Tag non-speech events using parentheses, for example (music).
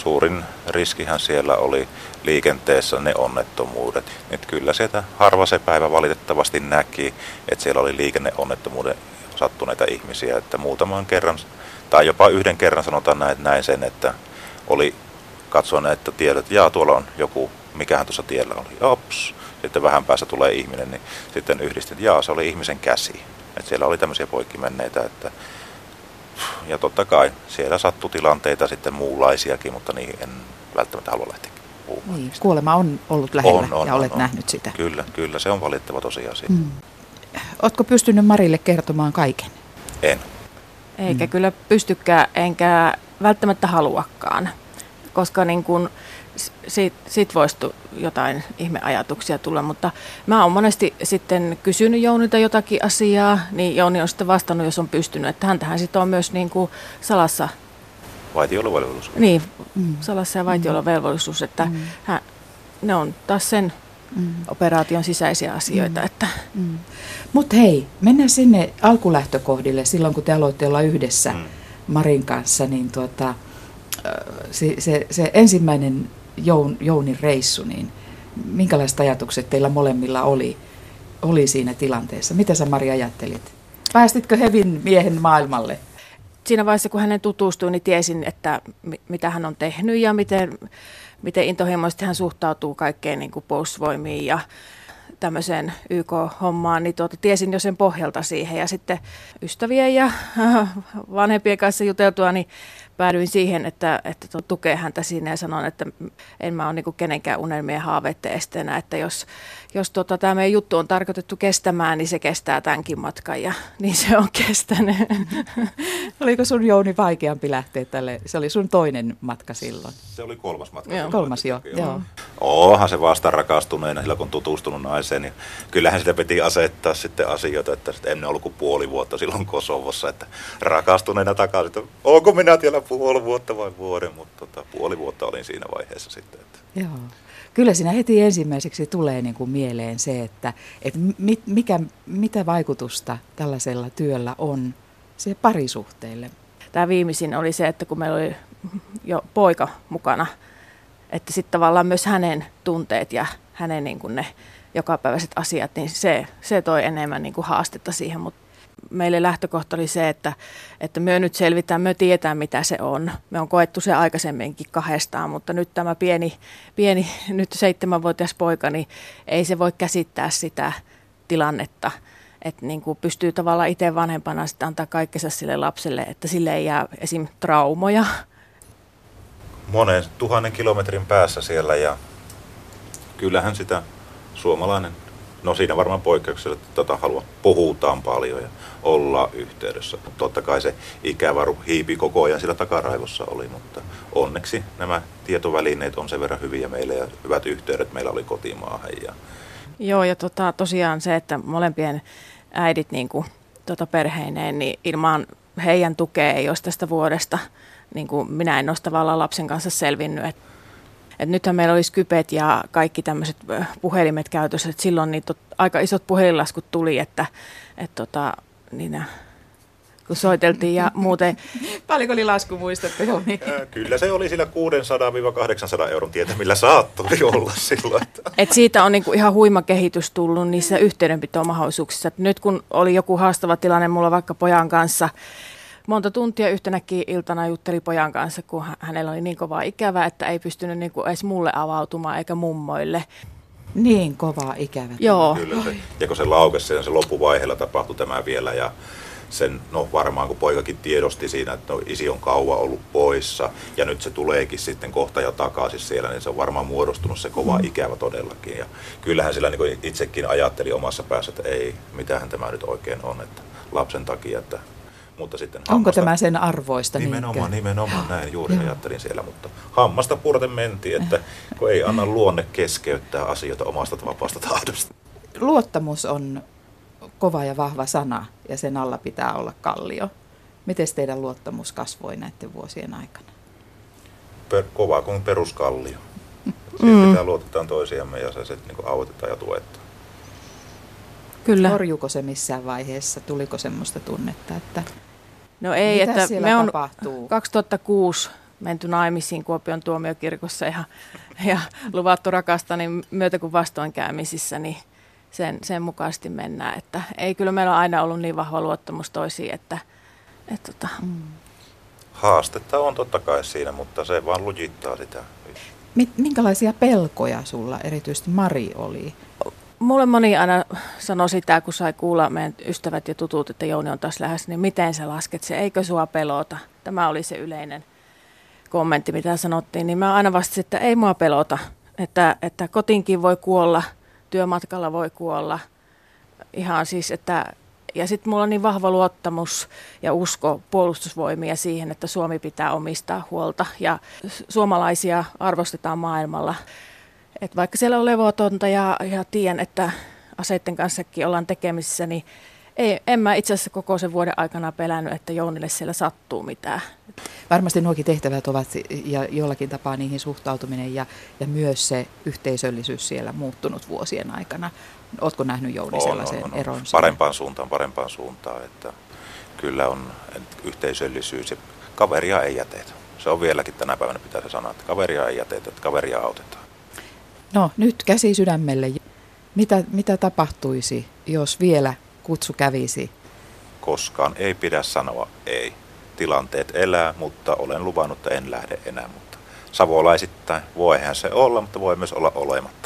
suurin riskihän siellä oli liikenteessä ne onnettomuudet. Et kyllä sieltä harva se päivä valitettavasti näki, että siellä oli liikenneonnettomuuden sattuneita ihmisiä, että muutaman kerran tai jopa yhden kerran sanotaan näin, näin sen, että oli katsoa näitä tiedot, että jaa, tuolla on joku, mikähän tuossa tiellä oli, ops, sitten vähän päässä tulee ihminen, niin sitten yhdistin, että jaa, se oli ihmisen käsi. Että siellä oli tämmöisiä poikkimenneitä, että ja totta kai siellä sattui tilanteita sitten muunlaisiakin, mutta niihin en välttämättä halua lähteä puhumaan. Niin, kuolema on ollut lähellä on, on, ja olet on, nähnyt sitä. Kyllä, kyllä, se on valittava tosiasia. Mm. Oletko pystynyt Marille kertomaan kaiken? En. Eikä mm. kyllä pystykään, enkä välttämättä haluakaan, koska niin kun, siitä, siitä voisi jotain ihmeajatuksia tulla, mutta mä oon monesti sitten kysynyt Jounilta jotakin asiaa, niin Jouni on sitten vastannut, jos on pystynyt, että hän tähän sitten on myös niin kuin salassa. Vaitiolovelvollisuus. Niin, mm. salassa ja vaitiolovelvollisuus, että mm. hän, ne on taas sen mm. operaation sisäisiä asioita. Mm. Että. Mm. Mutta hei, mennään sinne alkulähtökohdille silloin, kun te aloitte olla yhdessä mm. Marin kanssa, niin tuota, se, se, se ensimmäinen Joun, Jounin reissu, niin minkälaiset ajatukset teillä molemmilla oli, oli siinä tilanteessa? Mitä sä Mari ajattelit? Päästitkö Hevin miehen maailmalle? Siinä vaiheessa, kun hänen tutustuin, niin tiesin, että mitä hän on tehnyt ja miten, miten intohimoisesti hän suhtautuu kaikkeen niin kuin puolustusvoimiin ja tämmöiseen YK-hommaan, niin tuota, tiesin jo sen pohjalta siihen. Ja sitten ystävien ja (laughs) vanhempien kanssa juteltua, niin päädyin siihen, että, että tukee häntä siinä ja sanon, että en mä ole niin kenenkään unelmien haaveiden esteenä, että jos, jos tota, tämä meidän juttu on tarkoitettu kestämään, niin se kestää tämänkin matkan ja (laughs) niin se on kestänyt. (laughs) Oliko sun Jouni vaikeampi lähteä tälle? Se oli sun toinen matka silloin. Se oli kolmas matka. Joo. Kolmas jo, joo. joo. Onhan se vasta rakastuneena silloin, kun tutustunut naiseen. Niin kyllähän sitä piti asettaa sitten asioita, että ennen ollut kuin puoli vuotta silloin Kosovossa, että rakastuneena takaisin, että onko minä siellä puoli vuotta vai vuoden, mutta tota, puoli vuotta olin siinä vaiheessa sitten. Että. Joo. Kyllä siinä heti ensimmäiseksi tulee niin kuin mieleen se, että, että mit, mikä, mitä vaikutusta tällaisella työllä on se parisuhteille. Tämä viimeisin oli se, että kun meillä oli jo poika mukana, että sitten tavallaan myös hänen tunteet ja hänen niin kuin ne jokapäiväiset asiat, niin se, se toi enemmän niin kuin haastetta siihen, mutta meille lähtökohta oli se, että, että me nyt selvitään, me tietää mitä se on. Me on koettu se aikaisemminkin kahdestaan, mutta nyt tämä pieni, pieni nyt seitsemänvuotias poika, niin ei se voi käsittää sitä tilannetta. Että niin kuin pystyy tavallaan itse vanhempana sitten antaa kaikkensa sille lapselle, että sille ei jää esim. traumoja. Monen tuhannen kilometrin päässä siellä ja kyllähän sitä suomalainen No siinä varmaan poikkeuksella, tota halua, puhutaan paljon ja olla yhteydessä. Totta kai se ikävä hiipi koko ajan sillä takaraivossa oli, mutta onneksi nämä tietovälineet on sen verran hyviä meille ja hyvät yhteydet meillä oli kotimaahan. Ja... Joo ja tota, tosiaan se, että molempien äidit niin kuin, tota perheineen, niin ilman heidän tukea ei olisi tästä vuodesta, niin kuin minä en ole tavallaan lapsen kanssa selvinnyt. Että et nythän meillä oli Skypet ja kaikki tämmöiset puhelimet käytössä, että silloin niitä aika isot puhelinlaskut tuli, että et tota, niin kun soiteltiin ja muuten. (laughs) Paljonko oli lasku, muistatte Joni? Kyllä se oli sillä 600-800 euron tietämillä saattoi (laughs) olla silloin. Et siitä on niinku ihan huima kehitys tullut niissä yhteydenpitomahdollisuuksissa. nyt kun oli joku haastava tilanne mulla vaikka pojan kanssa, monta tuntia yhtenäkin iltana jutteli pojan kanssa, kun hänellä oli niin kova ikävä, että ei pystynyt niin kuin edes mulle avautumaan eikä mummoille. Niin kova ikävä. Joo. Kyllä se, ja kun se laukesi, se loppuvaiheella tapahtui tämä vielä ja sen, no varmaan kun poikakin tiedosti siinä, että no, isi on kauan ollut poissa ja nyt se tuleekin sitten kohta jo takaisin siellä, niin se on varmaan muodostunut se kova mm. ikävä todellakin. Ja kyllähän sillä niin itsekin ajatteli omassa päässä, että ei, mitähän tämä nyt oikein on, että lapsen takia, että mutta sitten hammasta, Onko tämä sen arvoista? Nimenomaan, niinkö? nimenomaan näin juuri Joo. ajattelin siellä, mutta hammasta purten mentiin, että kun ei anna luonne keskeyttää asioita omasta vapaasta tahdosta. Luottamus on kova ja vahva sana ja sen alla pitää olla kallio. Miten teidän luottamus kasvoi näiden vuosien aikana? Per, kova kuin peruskallio. (laughs) Siihen mm. pitää luotetaan toisiamme ja se sitten niin autetaan ja tuetaan. Kyllä. Horjuuko se missään vaiheessa? Tuliko semmoista tunnetta, että No ei, Mitä että me on tapahtuu? 2006 menty naimisiin Kuopion tuomiokirkossa ja, ja luvattu rakasta niin myötä kuin vastoinkäymisissä, niin sen, sen mukaisesti mennään. Että ei kyllä meillä on aina ollut niin vahva luottamus toisiin, että, että tota. mm. Haastetta on totta kai siinä, mutta se vaan lujittaa sitä. Minkälaisia pelkoja sulla erityisesti Mari oli? Mulle moni aina sanoi sitä, kun sai kuulla meidän ystävät ja tutut, että Jouni on taas lähes, niin miten sä lasket se, eikö sua pelota? Tämä oli se yleinen kommentti, mitä sanottiin, niin mä aina vastasin, että ei mua pelota, että, että kotinkin voi kuolla, työmatkalla voi kuolla, ihan siis, että ja sitten mulla on niin vahva luottamus ja usko puolustusvoimia siihen, että Suomi pitää omistaa huolta. Ja suomalaisia arvostetaan maailmalla. Et vaikka siellä on levotonta ja, ja tiedän, että aseiden kanssakin ollaan tekemisissä, niin ei, en mä itse asiassa koko sen vuoden aikana pelännyt, että Jounille siellä sattuu mitään. Varmasti nuokin tehtävät ovat ja jollakin tapaa niihin suhtautuminen ja, ja myös se yhteisöllisyys siellä muuttunut vuosien aikana. Oletko nähnyt Jouni on, sellaisen on, on, eron? Parempaan suuntaan, parempaan suuntaan. Että kyllä on yhteisöllisyys ja kaveria ei jätetä. Se on vieläkin tänä päivänä pitäisi sanoa, että kaveria ei jätetä, että kaveria autetaan. No nyt käsi sydämelle. Mitä, mitä tapahtuisi, jos vielä kutsu kävisi? Koskaan ei pidä sanoa ei. Tilanteet elää, mutta olen luvannut, että en lähde enää. Mutta savolaisittain voihan se olla, mutta voi myös olla olematta.